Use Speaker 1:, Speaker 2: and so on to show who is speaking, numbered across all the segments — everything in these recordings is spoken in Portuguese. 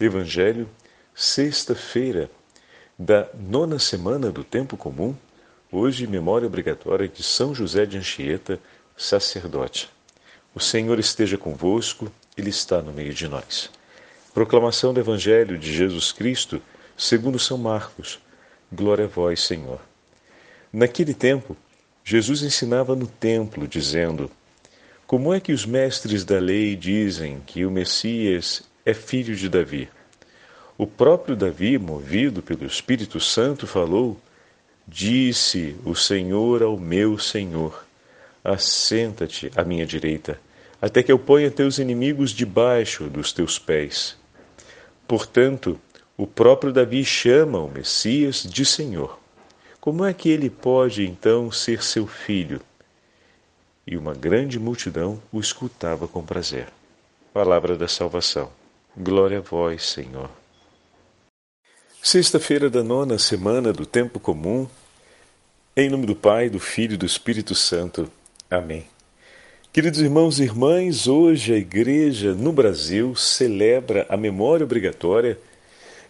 Speaker 1: Evangelho, sexta-feira da nona semana do Tempo Comum, hoje memória obrigatória de São José de Anchieta, sacerdote. O Senhor esteja convosco, Ele está no meio de nós. Proclamação do Evangelho de Jesus Cristo, segundo São Marcos. Glória a vós, Senhor. Naquele tempo, Jesus ensinava no templo, dizendo: Como é que os mestres da lei dizem que o Messias é filho de Davi? O próprio Davi, movido pelo Espírito Santo, falou: Disse o Senhor ao meu Senhor: Assenta-te à minha direita, até que eu ponha teus inimigos debaixo dos teus pés. Portanto, o próprio Davi chama o Messias de Senhor. Como é que ele pode então ser seu filho? E uma grande multidão o escutava com prazer. Palavra da salvação. Glória a vós, Senhor. Sexta-feira da nona semana do Tempo Comum. Em nome do Pai, do Filho e do Espírito Santo. Amém. Queridos irmãos e irmãs, hoje a Igreja no Brasil celebra a memória obrigatória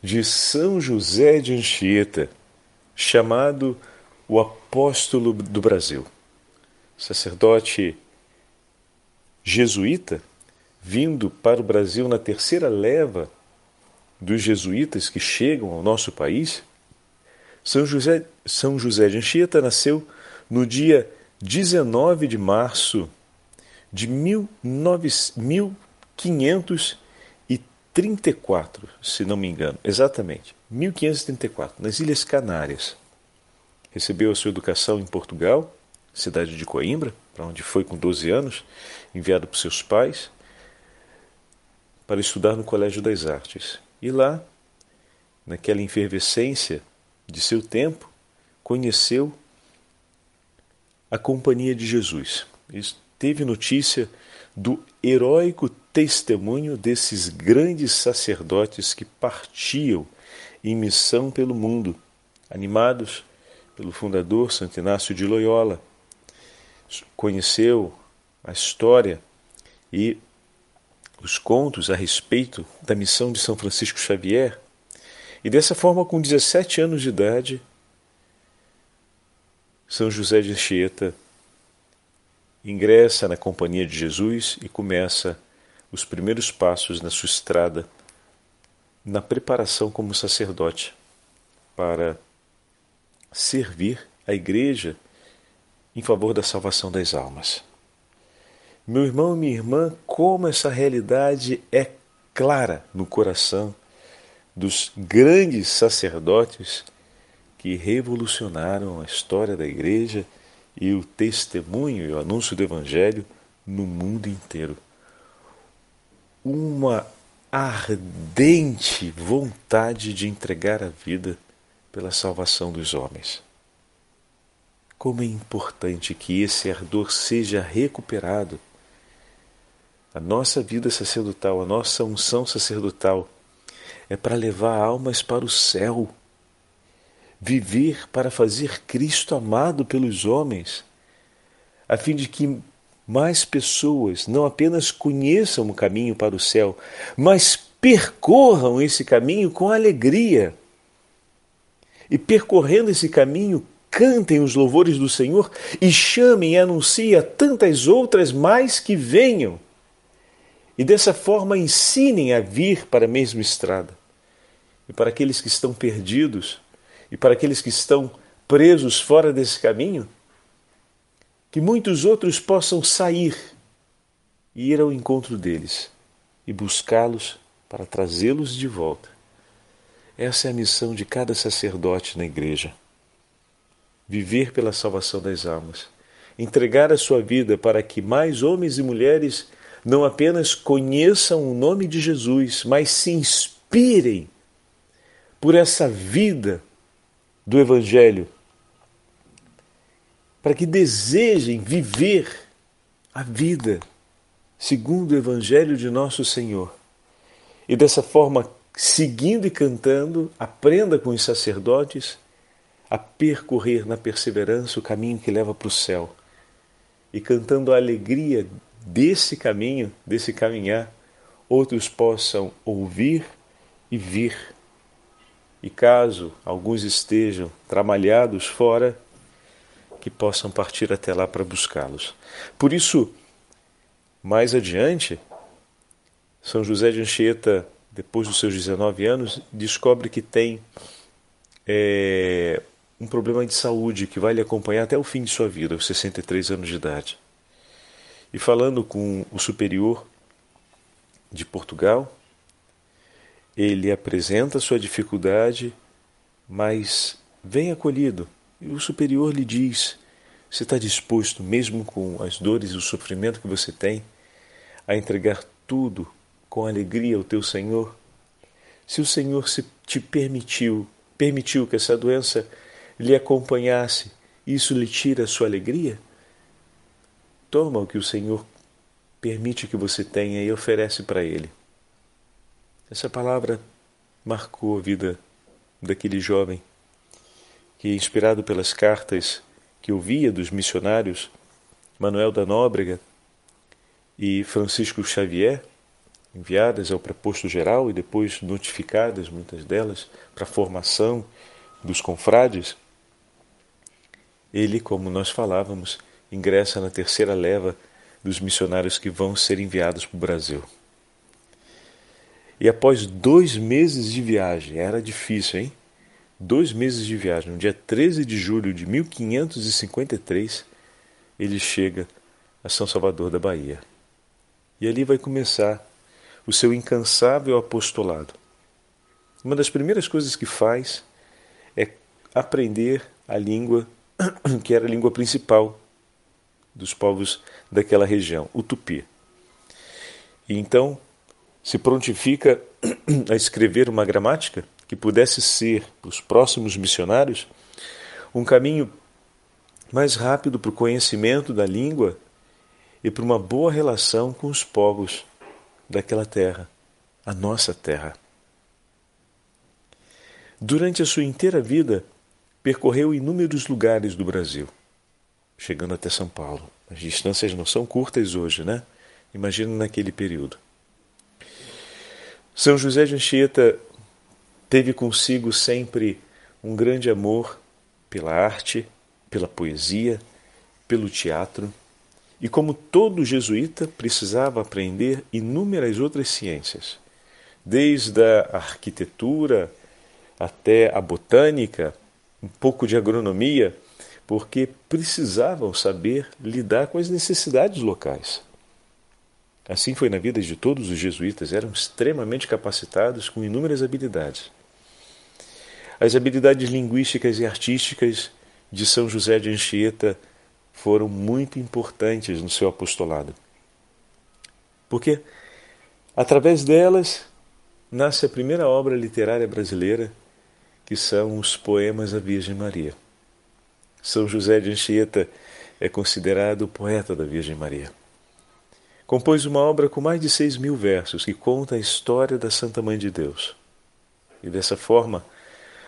Speaker 1: de São José de Anchieta, chamado o Apóstolo do Brasil. Sacerdote jesuíta, vindo para o Brasil na terceira leva dos jesuítas que chegam ao nosso país, São José, São José de Anchieta nasceu no dia 19 de março de 1534, se não me engano, exatamente, 1534, nas Ilhas Canárias. Recebeu a sua educação em Portugal, cidade de Coimbra, para onde foi com 12 anos, enviado por seus pais, para estudar no Colégio das Artes. E lá, naquela efervescência de seu tempo, conheceu a Companhia de Jesus teve notícia do heróico testemunho desses grandes sacerdotes que partiam em missão pelo mundo, animados pelo fundador Santo Inácio de Loyola. Conheceu a história e os contos a respeito da missão de São Francisco Xavier, e dessa forma, com 17 anos de idade, São José de Anchieta ingressa na companhia de Jesus e começa os primeiros passos na sua estrada na preparação como sacerdote para servir a igreja em favor da salvação das almas. Meu irmão e minha irmã, como essa realidade é clara no coração dos grandes sacerdotes que revolucionaram a história da igreja e o testemunho e o anúncio do Evangelho no mundo inteiro. Uma ardente vontade de entregar a vida pela salvação dos homens. Como é importante que esse ardor seja recuperado. A nossa vida sacerdotal, a nossa unção sacerdotal é para levar almas para o céu viver para fazer Cristo amado pelos homens, a fim de que mais pessoas não apenas conheçam o caminho para o céu, mas percorram esse caminho com alegria. E percorrendo esse caminho, cantem os louvores do Senhor e chamem e anunciem a tantas outras mais que venham. E dessa forma ensinem a vir para a mesma estrada. E para aqueles que estão perdidos, e para aqueles que estão presos fora desse caminho, que muitos outros possam sair e ir ao encontro deles e buscá-los para trazê-los de volta. Essa é a missão de cada sacerdote na igreja. Viver pela salvação das almas, entregar a sua vida para que mais homens e mulheres não apenas conheçam o nome de Jesus, mas se inspirem por essa vida do Evangelho, para que desejem viver a vida segundo o Evangelho de nosso Senhor. E dessa forma, seguindo e cantando, aprenda com os sacerdotes a percorrer na perseverança o caminho que leva para o céu. E cantando a alegria desse caminho, desse caminhar, outros possam ouvir e vir. E caso alguns estejam trabalhados fora, que possam partir até lá para buscá-los. Por isso, mais adiante, São José de Anchieta, depois dos seus 19 anos, descobre que tem é, um problema de saúde que vai lhe acompanhar até o fim de sua vida, aos 63 anos de idade. E falando com o superior de Portugal, ele apresenta sua dificuldade, mas vem acolhido. E o superior lhe diz: Você está disposto, mesmo com as dores e o sofrimento que você tem, a entregar tudo com alegria ao teu Senhor? Se o Senhor se te permitiu, permitiu que essa doença lhe acompanhasse, isso lhe tira a sua alegria? Toma o que o Senhor permite que você tenha e oferece para Ele. Essa palavra marcou a vida daquele jovem que, inspirado pelas cartas que ouvia dos missionários Manuel da Nóbrega e Francisco Xavier, enviadas ao preposto geral e depois notificadas, muitas delas, para a formação dos confrades, ele, como nós falávamos, ingressa na terceira leva dos missionários que vão ser enviados para o Brasil. E após dois meses de viagem, era difícil, hein? dois meses de viagem, no dia 13 de julho de 1553, ele chega a São Salvador da Bahia. E ali vai começar o seu incansável apostolado. Uma das primeiras coisas que faz é aprender a língua que era a língua principal dos povos daquela região, o tupi. E então se prontifica a escrever uma gramática que pudesse ser para os próximos missionários um caminho mais rápido para o conhecimento da língua e para uma boa relação com os povos daquela terra, a nossa terra. Durante a sua inteira vida, percorreu inúmeros lugares do Brasil, chegando até São Paulo. As distâncias não são curtas hoje, né? Imagina naquele período. São José de Anchieta teve consigo sempre um grande amor pela arte, pela poesia, pelo teatro, e como todo jesuíta, precisava aprender inúmeras outras ciências, desde a arquitetura até a botânica, um pouco de agronomia, porque precisavam saber lidar com as necessidades locais. Assim foi na vida de todos os jesuítas, eram extremamente capacitados com inúmeras habilidades. As habilidades linguísticas e artísticas de São José de Anchieta foram muito importantes no seu apostolado. Porque através delas nasce a primeira obra literária brasileira, que são os poemas à Virgem Maria. São José de Anchieta é considerado o poeta da Virgem Maria. Compôs uma obra com mais de seis mil versos que conta a história da Santa Mãe de Deus. E dessa forma,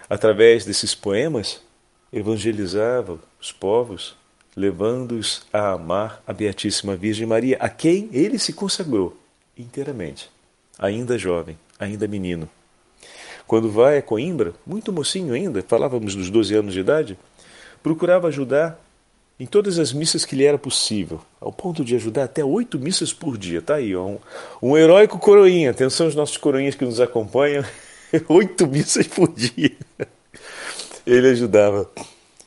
Speaker 1: Através desses poemas, evangelizava os povos, levando-os a amar a Beatíssima Virgem Maria, a quem ele se consagrou inteiramente, ainda jovem, ainda menino. Quando vai a Coimbra, muito mocinho ainda, falávamos dos 12 anos de idade, procurava ajudar em todas as missas que lhe era possível, ao ponto de ajudar até oito missas por dia. Tá aí, um, um heróico coroinha. Atenção aos nossos coroinhas que nos acompanham. Oito missas por dia. Ele ajudava.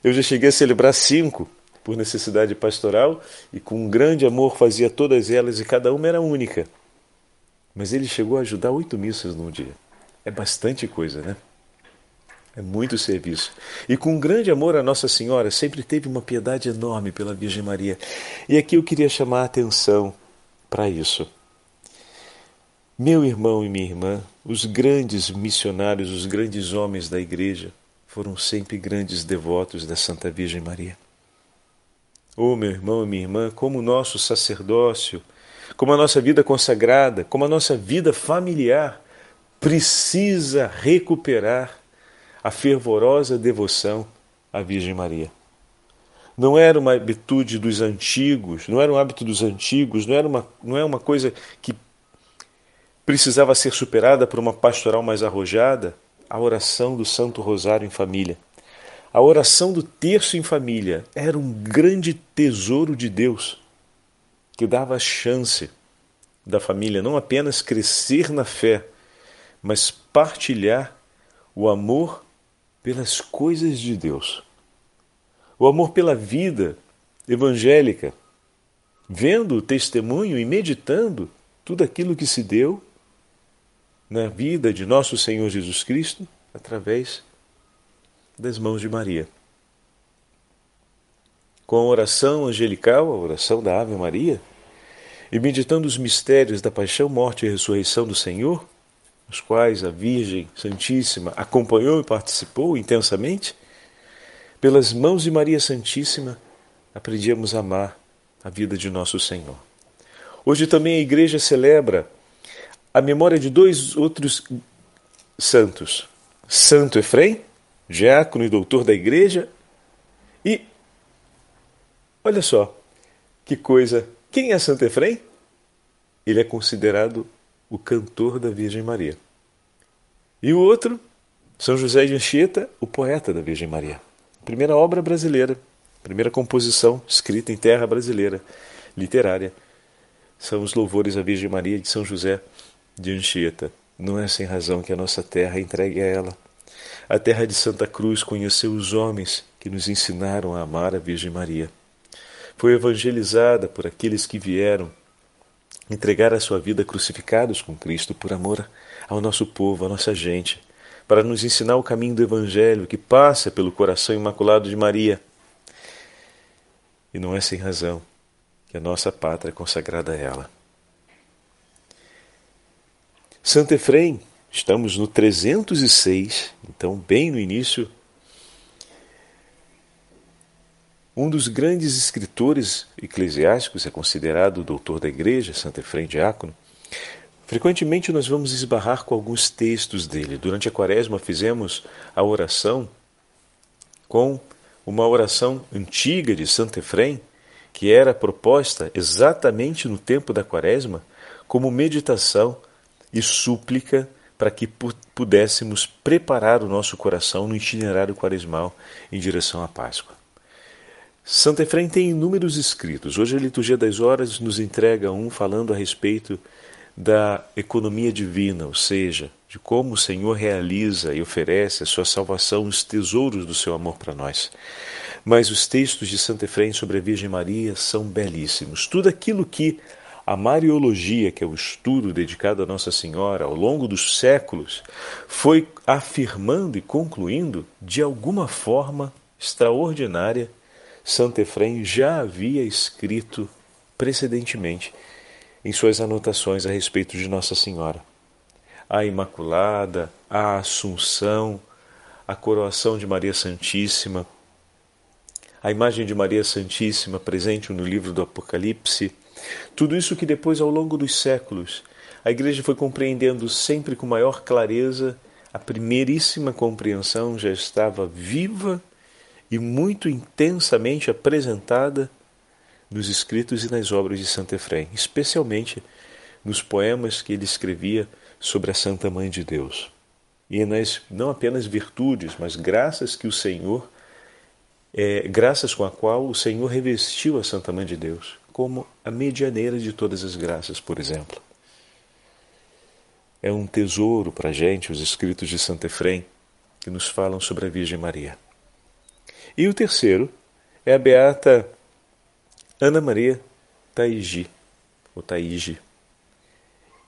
Speaker 1: Eu já cheguei a celebrar cinco por necessidade pastoral e com um grande amor fazia todas elas e cada uma era única. Mas ele chegou a ajudar oito missas num dia. É bastante coisa, né? É muito serviço. E com grande amor a Nossa Senhora, sempre teve uma piedade enorme pela Virgem Maria. E aqui eu queria chamar a atenção para isso. Meu irmão e minha irmã, os grandes missionários, os grandes homens da igreja, foram sempre grandes devotos da Santa Virgem Maria. Oh, meu irmão e minha irmã, como o nosso sacerdócio, como a nossa vida consagrada, como a nossa vida familiar precisa recuperar a fervorosa devoção à Virgem Maria. Não era uma habitude dos antigos, não era um hábito dos antigos, não, era uma, não é uma coisa que precisava ser superada por uma pastoral mais arrojada, a oração do Santo Rosário em família. A oração do terço em família era um grande tesouro de Deus que dava a chance da família não apenas crescer na fé, mas partilhar o amor pelas coisas de Deus. O amor pela vida evangélica, vendo o testemunho e meditando tudo aquilo que se deu na vida de nosso Senhor Jesus Cristo através das mãos de Maria. Com a oração angelical, a oração da Ave Maria, e meditando os mistérios da paixão, morte e ressurreição do Senhor, os quais a Virgem Santíssima acompanhou e participou intensamente, pelas mãos de Maria Santíssima aprendíamos a amar a vida de nosso Senhor. Hoje também a Igreja celebra a memória de dois outros santos: Santo Efrem, diácono e doutor da Igreja, e olha só que coisa quem é Santo Efrem? Ele é considerado o cantor da Virgem Maria. E o outro, São José de Anchieta, o poeta da Virgem Maria. Primeira obra brasileira, primeira composição escrita em terra brasileira, literária, são os louvores à Virgem Maria de São José de Anchieta. Não é sem razão que a nossa terra é entregue a ela. A terra de Santa Cruz conheceu os homens que nos ensinaram a amar a Virgem Maria foi evangelizada por aqueles que vieram entregar a sua vida crucificados com Cristo por amor ao nosso povo, à nossa gente, para nos ensinar o caminho do Evangelho que passa pelo coração imaculado de Maria. E não é sem razão que a nossa pátria é consagrada a ela. Santo Efrem, estamos no 306, então bem no início Um dos grandes escritores eclesiásticos é considerado o doutor da igreja, Santo Efrem Diácono. Frequentemente nós vamos esbarrar com alguns textos dele. Durante a quaresma fizemos a oração com uma oração antiga de Santo Efrem, que era proposta exatamente no tempo da quaresma como meditação e súplica para que pudéssemos preparar o nosso coração no itinerário quaresmal em direção à Páscoa. Santo Efrem tem inúmeros escritos. Hoje a Liturgia das Horas nos entrega um falando a respeito da economia divina, ou seja, de como o Senhor realiza e oferece a sua salvação, os tesouros do seu amor para nós. Mas os textos de Santo Efrem sobre a Virgem Maria são belíssimos. Tudo aquilo que a Mariologia, que é o estudo dedicado a Nossa Senhora ao longo dos séculos, foi afirmando e concluindo de alguma forma extraordinária Santo Efrem já havia escrito precedentemente em suas anotações a respeito de Nossa Senhora. A Imaculada, a Assunção, a coroação de Maria Santíssima, a imagem de Maria Santíssima presente no livro do Apocalipse, tudo isso que depois, ao longo dos séculos, a Igreja foi compreendendo sempre com maior clareza, a primeiríssima compreensão já estava viva e muito intensamente apresentada nos escritos e nas obras de Santo Efrem, especialmente nos poemas que ele escrevia sobre a Santa Mãe de Deus. E nas não apenas virtudes, mas graças que o Senhor, é, graças com a qual o Senhor revestiu a Santa Mãe de Deus, como a medianeira de todas as graças, por exemplo. É um tesouro para a gente os escritos de Santo Efrem que nos falam sobre a Virgem Maria. E o terceiro é a beata Ana Maria Taigi, ou Taigi,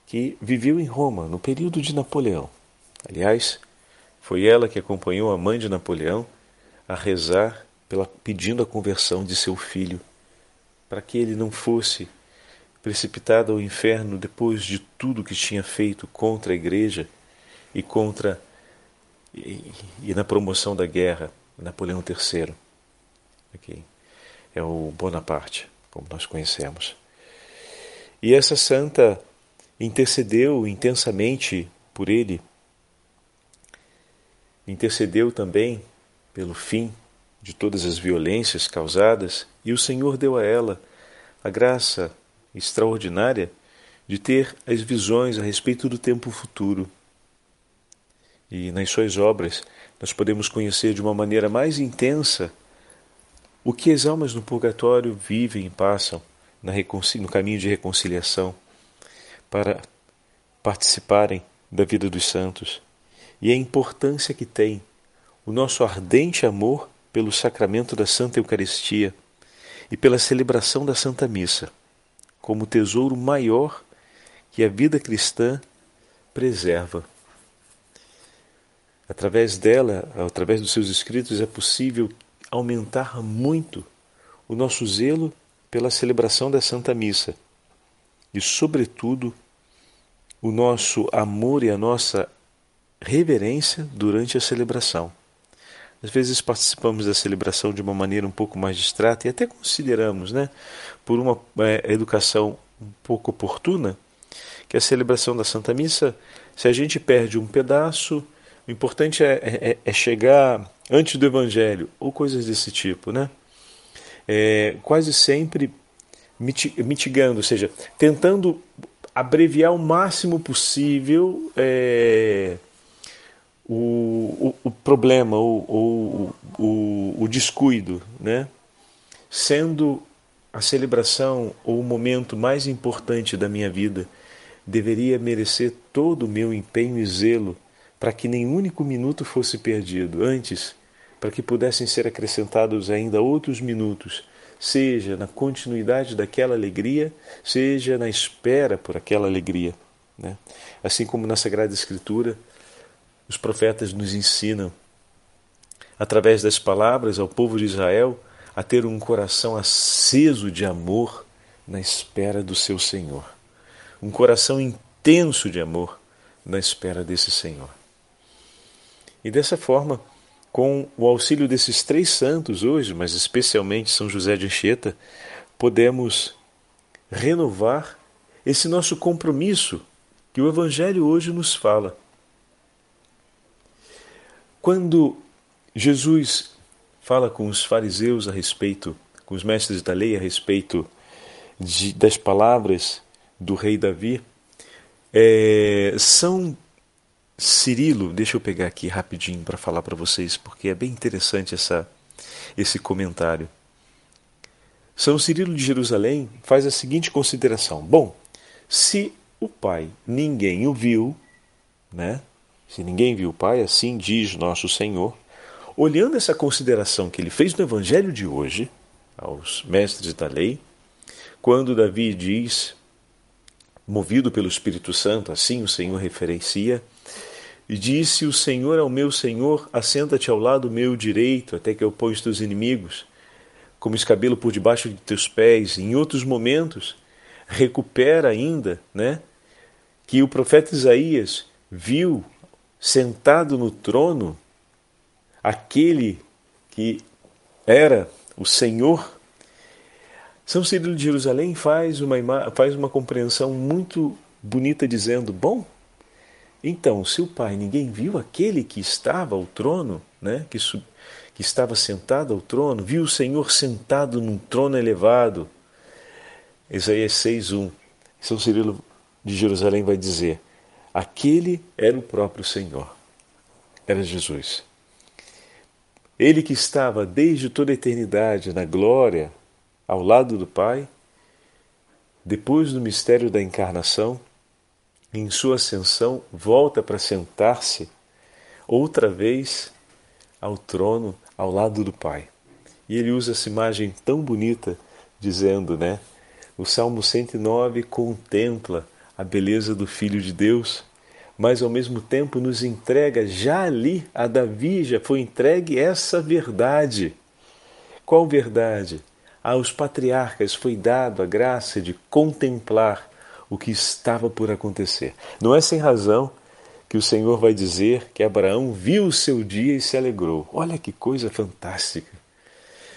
Speaker 1: que viveu em Roma no período de Napoleão. Aliás, foi ela que acompanhou a mãe de Napoleão a rezar pela, pedindo a conversão de seu filho, para que ele não fosse precipitado ao inferno depois de tudo que tinha feito contra a igreja e contra e, e na promoção da guerra Napoleão III. Okay. É o Bonaparte, como nós conhecemos. E essa santa intercedeu intensamente por ele, intercedeu também pelo fim de todas as violências causadas, e o Senhor deu a ela a graça extraordinária de ter as visões a respeito do tempo futuro. E nas suas obras nós podemos conhecer de uma maneira mais intensa o que as almas no purgatório vivem e passam no caminho de reconciliação para participarem da vida dos santos e a importância que tem o nosso ardente amor pelo sacramento da Santa Eucaristia e pela celebração da Santa Missa, como tesouro maior que a vida cristã preserva. Através dela, através dos seus escritos, é possível aumentar muito o nosso zelo pela celebração da Santa Missa e, sobretudo, o nosso amor e a nossa reverência durante a celebração. Às vezes participamos da celebração de uma maneira um pouco mais distrata e até consideramos, né, por uma é, educação um pouco oportuna, que a celebração da Santa Missa, se a gente perde um pedaço, o importante é, é, é chegar antes do Evangelho, ou coisas desse tipo, né? É, quase sempre mitigando, ou seja, tentando abreviar o máximo possível é, o, o, o, problema, o, o, o descuido, né? Sendo a celebração ou o momento mais importante da minha vida deveria merecer todo o meu empenho e zelo para que nem um único minuto fosse perdido. Antes, para que pudessem ser acrescentados ainda outros minutos, seja na continuidade daquela alegria, seja na espera por aquela alegria. Né? Assim como na Sagrada Escritura, os profetas nos ensinam, através das palavras ao povo de Israel, a ter um coração aceso de amor na espera do seu Senhor um coração intenso de amor na espera desse Senhor. E dessa forma, com o auxílio desses três santos hoje, mas especialmente São José de Anchieta, podemos renovar esse nosso compromisso que o Evangelho hoje nos fala. Quando Jesus fala com os fariseus a respeito, com os mestres da lei a respeito de, das palavras do rei Davi. É, São Cirilo, deixa eu pegar aqui rapidinho para falar para vocês, porque é bem interessante essa, esse comentário. São Cirilo de Jerusalém faz a seguinte consideração: bom, se o Pai ninguém o viu, né? Se ninguém viu o Pai, assim diz nosso Senhor. Olhando essa consideração que ele fez no Evangelho de hoje, aos mestres da lei, quando Davi diz movido pelo Espírito Santo, assim o Senhor referencia, e disse o Senhor ao meu Senhor: Assenta-te ao lado meu direito, até que eu ponha os teus inimigos, como escabelo por debaixo de teus pés. Em outros momentos, recupera ainda, né, que o profeta Isaías viu sentado no trono aquele que era o Senhor são Cirilo de Jerusalém faz uma, faz uma compreensão muito bonita, dizendo: Bom, então, se o Pai ninguém viu aquele que estava ao trono, né, que, que estava sentado ao trono, viu o Senhor sentado num trono elevado. Isaías 6,1. São Cirilo de Jerusalém vai dizer: aquele era o próprio Senhor, era Jesus. Ele que estava desde toda a eternidade na glória, ao lado do Pai, depois do mistério da encarnação, em sua ascensão, volta para sentar-se outra vez ao trono ao lado do Pai. E ele usa essa imagem tão bonita, dizendo, né? O Salmo 109 contempla a beleza do Filho de Deus, mas ao mesmo tempo nos entrega já ali, a Davi já foi entregue essa verdade. Qual verdade? aos patriarcas foi dado a graça de contemplar o que estava por acontecer. Não é sem razão que o Senhor vai dizer que Abraão viu o seu dia e se alegrou. Olha que coisa fantástica!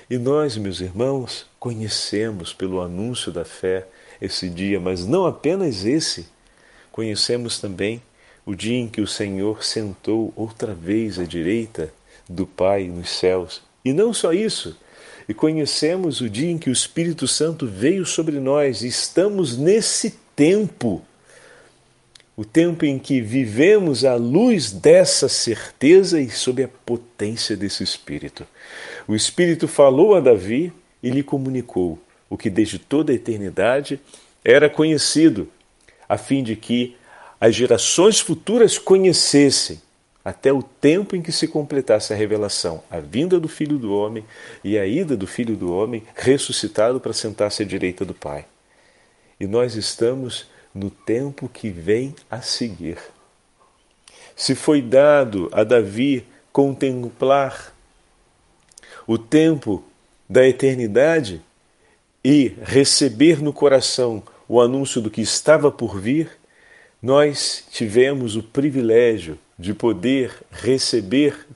Speaker 1: E nós, meus irmãos, conhecemos pelo anúncio da fé esse dia, mas não apenas esse. Conhecemos também o dia em que o Senhor sentou outra vez à direita do Pai nos céus. E não só isso, e conhecemos o dia em que o Espírito Santo veio sobre nós e estamos nesse tempo, o tempo em que vivemos à luz dessa certeza e sob a potência desse Espírito. O Espírito falou a Davi e lhe comunicou o que desde toda a eternidade era conhecido, a fim de que as gerações futuras conhecessem até o tempo em que se completasse a revelação, a vinda do Filho do Homem e a ida do Filho do Homem ressuscitado para sentar-se à direita do Pai. E nós estamos no tempo que vem a seguir. Se foi dado a Davi contemplar o tempo da eternidade e receber no coração o anúncio do que estava por vir, nós tivemos o privilégio de poder receber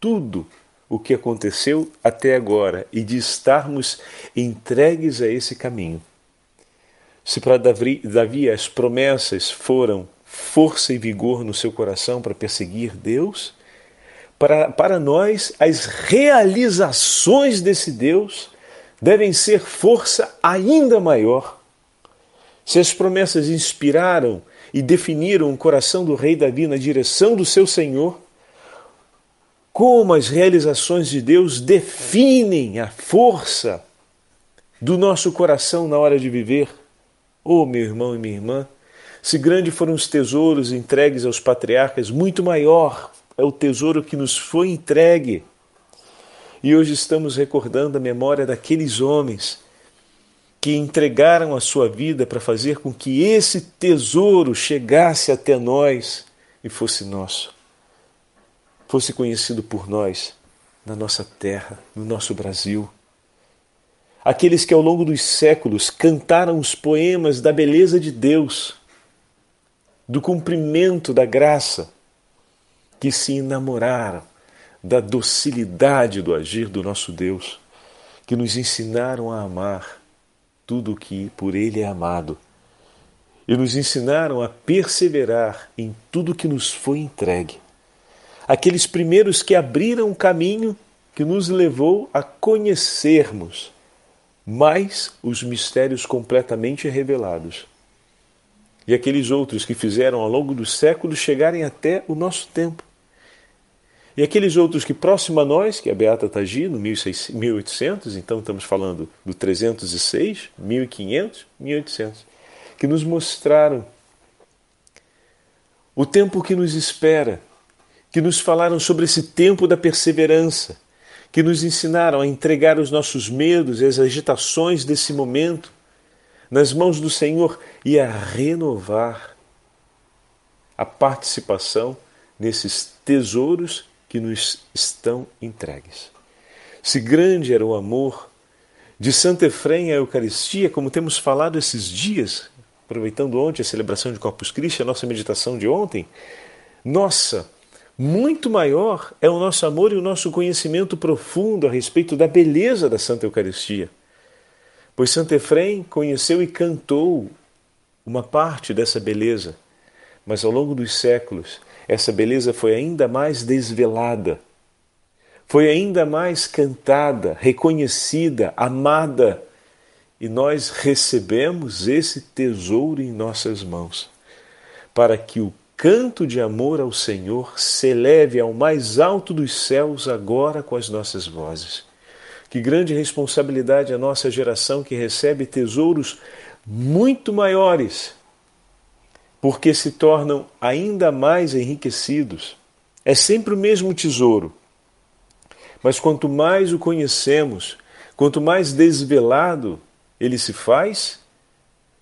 Speaker 1: tudo o que aconteceu até agora e de estarmos entregues a esse caminho. Se para Davi, as promessas foram força e vigor no seu coração para perseguir Deus, para, para nós as realizações desse Deus devem ser força ainda maior. Se as promessas inspiraram e definiram o coração do rei Davi na direção do seu Senhor, como as realizações de Deus definem a força do nosso coração na hora de viver. Oh, meu irmão e minha irmã, se grande foram os tesouros entregues aos patriarcas, muito maior é o tesouro que nos foi entregue. E hoje estamos recordando a memória daqueles homens que entregaram a sua vida para fazer com que esse tesouro chegasse até nós e fosse nosso, fosse conhecido por nós na nossa terra, no nosso Brasil. Aqueles que ao longo dos séculos cantaram os poemas da beleza de Deus, do cumprimento da graça, que se enamoraram da docilidade do agir do nosso Deus, que nos ensinaram a amar tudo o que por Ele é amado e nos ensinaram a perseverar em tudo que nos foi entregue. Aqueles primeiros que abriram o caminho que nos levou a conhecermos mais os mistérios completamente revelados. E aqueles outros que fizeram ao longo dos séculos chegarem até o nosso tempo. E aqueles outros que próximo a nós, que é a Beata Tagi, no 1800, então estamos falando do 306, 1500, 1800, que nos mostraram o tempo que nos espera, que nos falaram sobre esse tempo da perseverança, que nos ensinaram a entregar os nossos medos e as agitações desse momento nas mãos do Senhor e a renovar a participação nesses tesouros que nos estão entregues. Se grande era o amor de Santo Efrem à Eucaristia, como temos falado esses dias, aproveitando ontem a celebração de Corpus Christi, a nossa meditação de ontem, nossa, muito maior é o nosso amor e o nosso conhecimento profundo a respeito da beleza da Santa Eucaristia. Pois Santo Efrem conheceu e cantou uma parte dessa beleza, mas ao longo dos séculos essa beleza foi ainda mais desvelada, foi ainda mais cantada, reconhecida, amada, e nós recebemos esse tesouro em nossas mãos, para que o canto de amor ao Senhor se eleve ao mais alto dos céus agora com as nossas vozes. Que grande responsabilidade a nossa geração que recebe tesouros muito maiores porque se tornam ainda mais enriquecidos. É sempre o mesmo tesouro. Mas quanto mais o conhecemos, quanto mais desvelado ele se faz,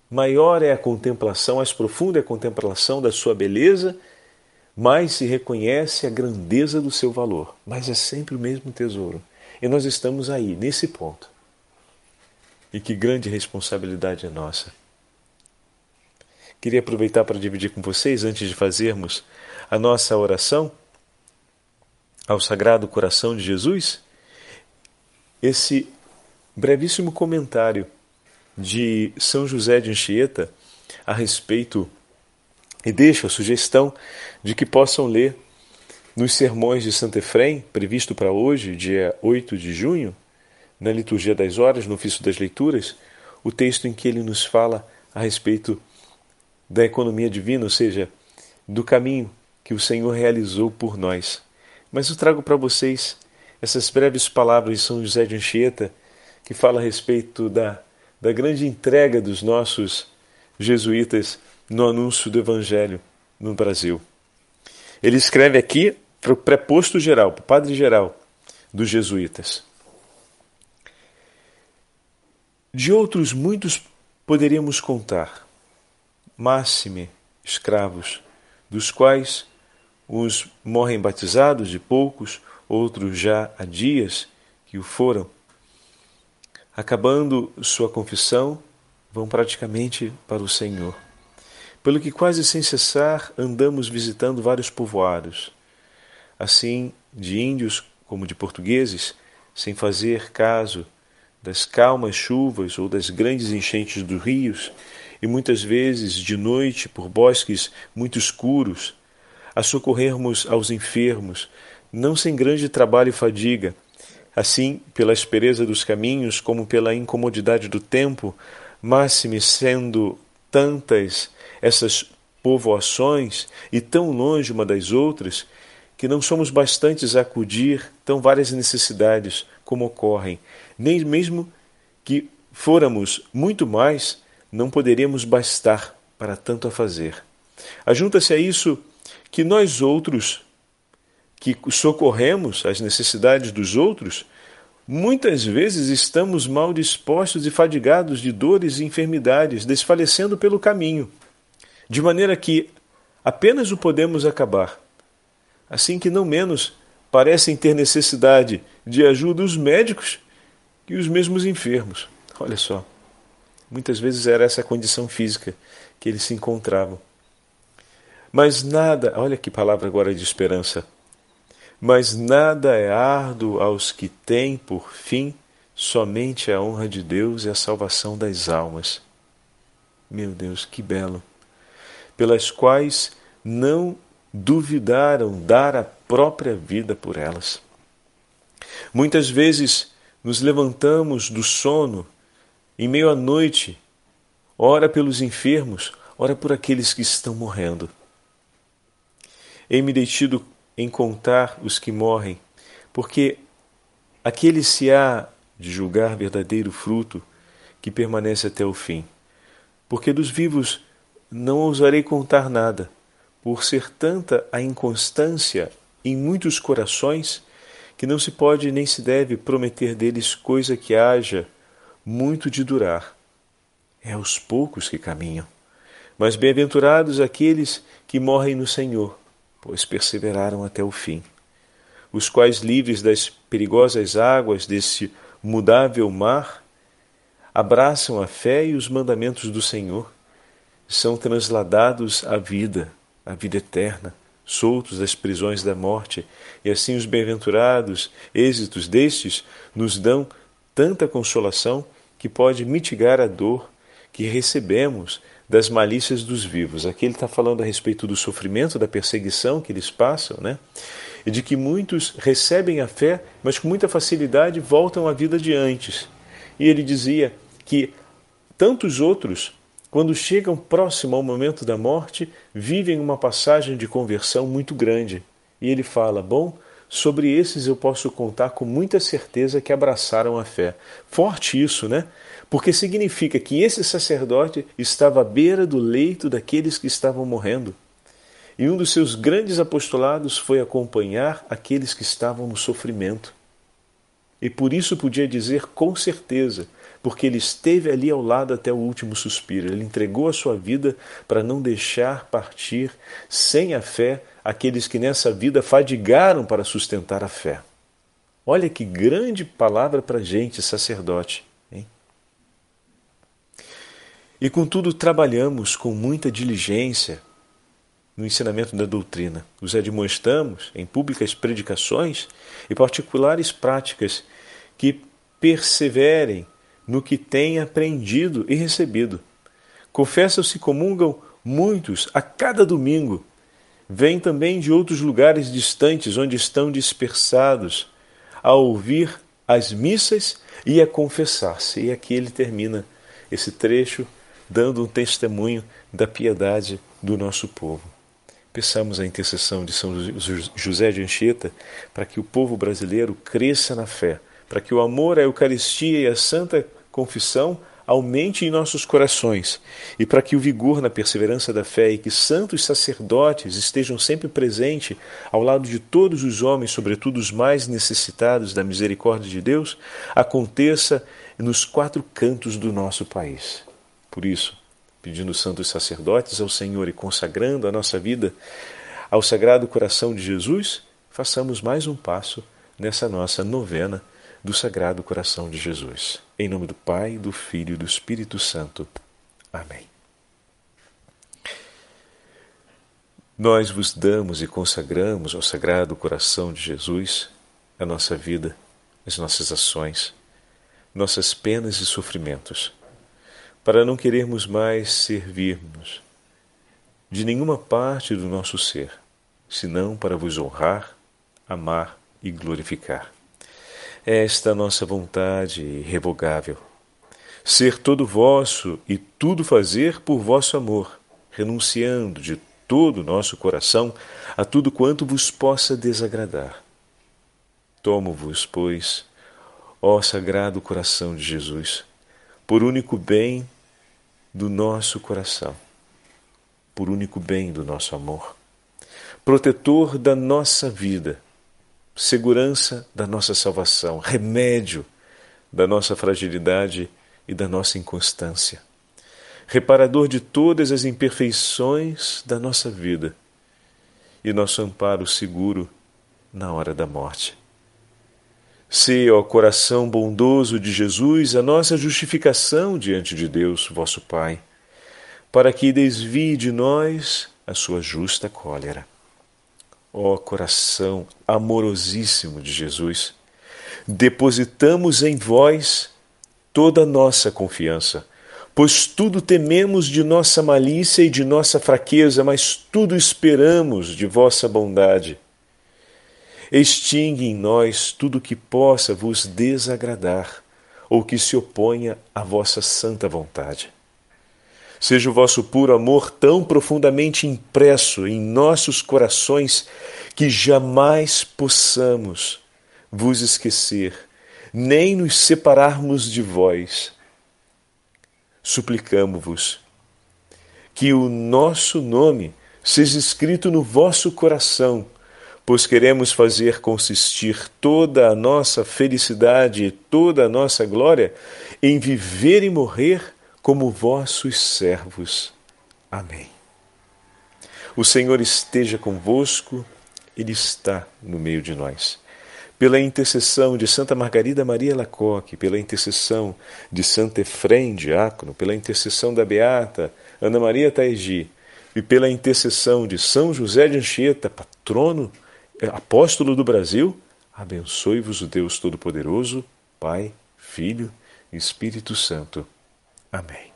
Speaker 1: maior é a contemplação, mais profunda é a contemplação da sua beleza, mais se reconhece a grandeza do seu valor. Mas é sempre o mesmo tesouro. E nós estamos aí, nesse ponto. E que grande responsabilidade é nossa Queria aproveitar para dividir com vocês, antes de fazermos a nossa oração ao Sagrado Coração de Jesus, esse brevíssimo comentário de São José de Anchieta a respeito e deixo a sugestão de que possam ler nos sermões de Santo Efrem, previsto para hoje, dia 8 de junho, na liturgia das horas, no ofício das leituras, o texto em que ele nos fala a respeito da economia divina, ou seja, do caminho que o Senhor realizou por nós. Mas eu trago para vocês essas breves palavras de São José de Anchieta, que fala a respeito da, da grande entrega dos nossos jesuítas no anúncio do Evangelho no Brasil. Ele escreve aqui para o preposto geral, para o padre geral dos jesuítas. De outros muitos poderíamos contar, máxime escravos, dos quais uns morrem batizados de poucos, outros já há dias que o foram. Acabando sua confissão, vão praticamente para o Senhor. Pelo que quase sem cessar andamos visitando vários povoados, assim de índios como de portugueses, sem fazer caso das calmas chuvas ou das grandes enchentes dos rios, e muitas vezes de noite por bosques muito escuros, a socorrermos aos enfermos, não sem grande trabalho e fadiga, assim pela aspereza dos caminhos como pela incomodidade do tempo, máxime sendo tantas essas povoações e tão longe uma das outras, que não somos bastantes a acudir tão várias necessidades como ocorrem, nem mesmo que fôramos muito mais, não poderíamos bastar para tanto a fazer. Ajunta-se a isso que nós outros, que socorremos as necessidades dos outros, muitas vezes estamos mal dispostos e fadigados de dores e enfermidades, desfalecendo pelo caminho, de maneira que apenas o podemos acabar. Assim que não menos parecem ter necessidade de ajuda os médicos que os mesmos enfermos. Olha só. Muitas vezes era essa a condição física que eles se encontravam. Mas nada, olha que palavra agora de esperança. Mas nada é árduo aos que têm por fim somente a honra de Deus e a salvação das almas. Meu Deus, que belo! Pelas quais não duvidaram dar a própria vida por elas. Muitas vezes nos levantamos do sono em meio à noite, ora pelos enfermos, ora por aqueles que estão morrendo. Ei-me detido em contar os que morrem, porque aquele se há de julgar verdadeiro fruto que permanece até o fim. Porque dos vivos não ousarei contar nada, por ser tanta a inconstância em muitos corações que não se pode nem se deve prometer deles coisa que haja muito de durar. É aos poucos que caminham. Mas bem-aventurados aqueles que morrem no Senhor, pois perseveraram até o fim. Os quais, livres das perigosas águas desse mudável mar, abraçam a fé e os mandamentos do Senhor, são transladados à vida, à vida eterna, soltos das prisões da morte, e assim os bem-aventurados êxitos destes nos dão tanta consolação que pode mitigar a dor que recebemos das malícias dos vivos. Aqui ele está falando a respeito do sofrimento, da perseguição que eles passam, né? E de que muitos recebem a fé, mas com muita facilidade voltam à vida de antes. E ele dizia que tantos outros, quando chegam próximo ao momento da morte, vivem uma passagem de conversão muito grande. E ele fala: Bom, Sobre esses eu posso contar com muita certeza que abraçaram a fé. Forte isso, né? Porque significa que esse sacerdote estava à beira do leito daqueles que estavam morrendo. E um dos seus grandes apostolados foi acompanhar aqueles que estavam no sofrimento. E por isso podia dizer com certeza, porque ele esteve ali ao lado até o último suspiro. Ele entregou a sua vida para não deixar partir sem a fé aqueles que nessa vida fadigaram para sustentar a fé. Olha que grande palavra para gente, sacerdote. E contudo, trabalhamos com muita diligência no ensinamento da doutrina. Os admoestamos em públicas predicações e particulares práticas que perseverem no que têm aprendido e recebido. Confessam-se comungam muitos a cada domingo Vêm também de outros lugares distantes onde estão dispersados a ouvir as missas e a confessar-se. E aqui ele termina esse trecho dando um testemunho da piedade do nosso povo. Peçamos a intercessão de São José de Anchieta para que o povo brasileiro cresça na fé, para que o amor à Eucaristia e à Santa Confissão aumente em nossos corações e para que o vigor na perseverança da fé e que santos sacerdotes estejam sempre presentes ao lado de todos os homens, sobretudo os mais necessitados da misericórdia de Deus, aconteça nos quatro cantos do nosso país. Por isso, pedindo santos sacerdotes ao Senhor e consagrando a nossa vida ao Sagrado Coração de Jesus, façamos mais um passo nessa nossa novena do Sagrado Coração de Jesus. Em nome do Pai, do Filho e do Espírito Santo. Amém. Nós vos damos e consagramos ao Sagrado Coração de Jesus a nossa vida, as nossas ações, nossas penas e sofrimentos para não querermos mais servirmos de nenhuma parte do nosso ser, senão para vos honrar, amar e glorificar. É esta nossa vontade irrevogável. Ser todo vosso e tudo fazer por vosso amor, renunciando de todo o nosso coração a tudo quanto vos possa desagradar. Tomo-vos, pois, ó Sagrado Coração de Jesus, por único bem do nosso coração, por único bem do nosso amor, protetor da nossa vida, segurança da nossa salvação, remédio da nossa fragilidade e da nossa inconstância, reparador de todas as imperfeições da nossa vida e nosso amparo seguro na hora da morte. Se, ó coração bondoso de Jesus, a nossa justificação diante de Deus, vosso Pai, para que desvie de nós a sua justa cólera. Ó coração amorosíssimo de Jesus, depositamos em vós toda a nossa confiança, pois tudo tememos de nossa malícia e de nossa fraqueza, mas tudo esperamos de vossa bondade Extingue em nós tudo que possa vos desagradar ou que se oponha à vossa santa vontade. Seja o vosso puro amor tão profundamente impresso em nossos corações que jamais possamos vos esquecer, nem nos separarmos de vós. Suplicamo-vos que o nosso nome seja escrito no vosso coração pois queremos fazer consistir toda a nossa felicidade e toda a nossa glória em viver e morrer como vossos servos. Amém. O Senhor esteja convosco, Ele está no meio de nós. Pela intercessão de Santa Margarida Maria Lacoque, pela intercessão de Santo Efrem, diácono, pela intercessão da Beata Ana Maria Taegi e pela intercessão de São José de Anchieta, patrono apóstolo do Brasil, abençoe-vos o Deus Todo-Poderoso, Pai, Filho e Espírito Santo. Amém.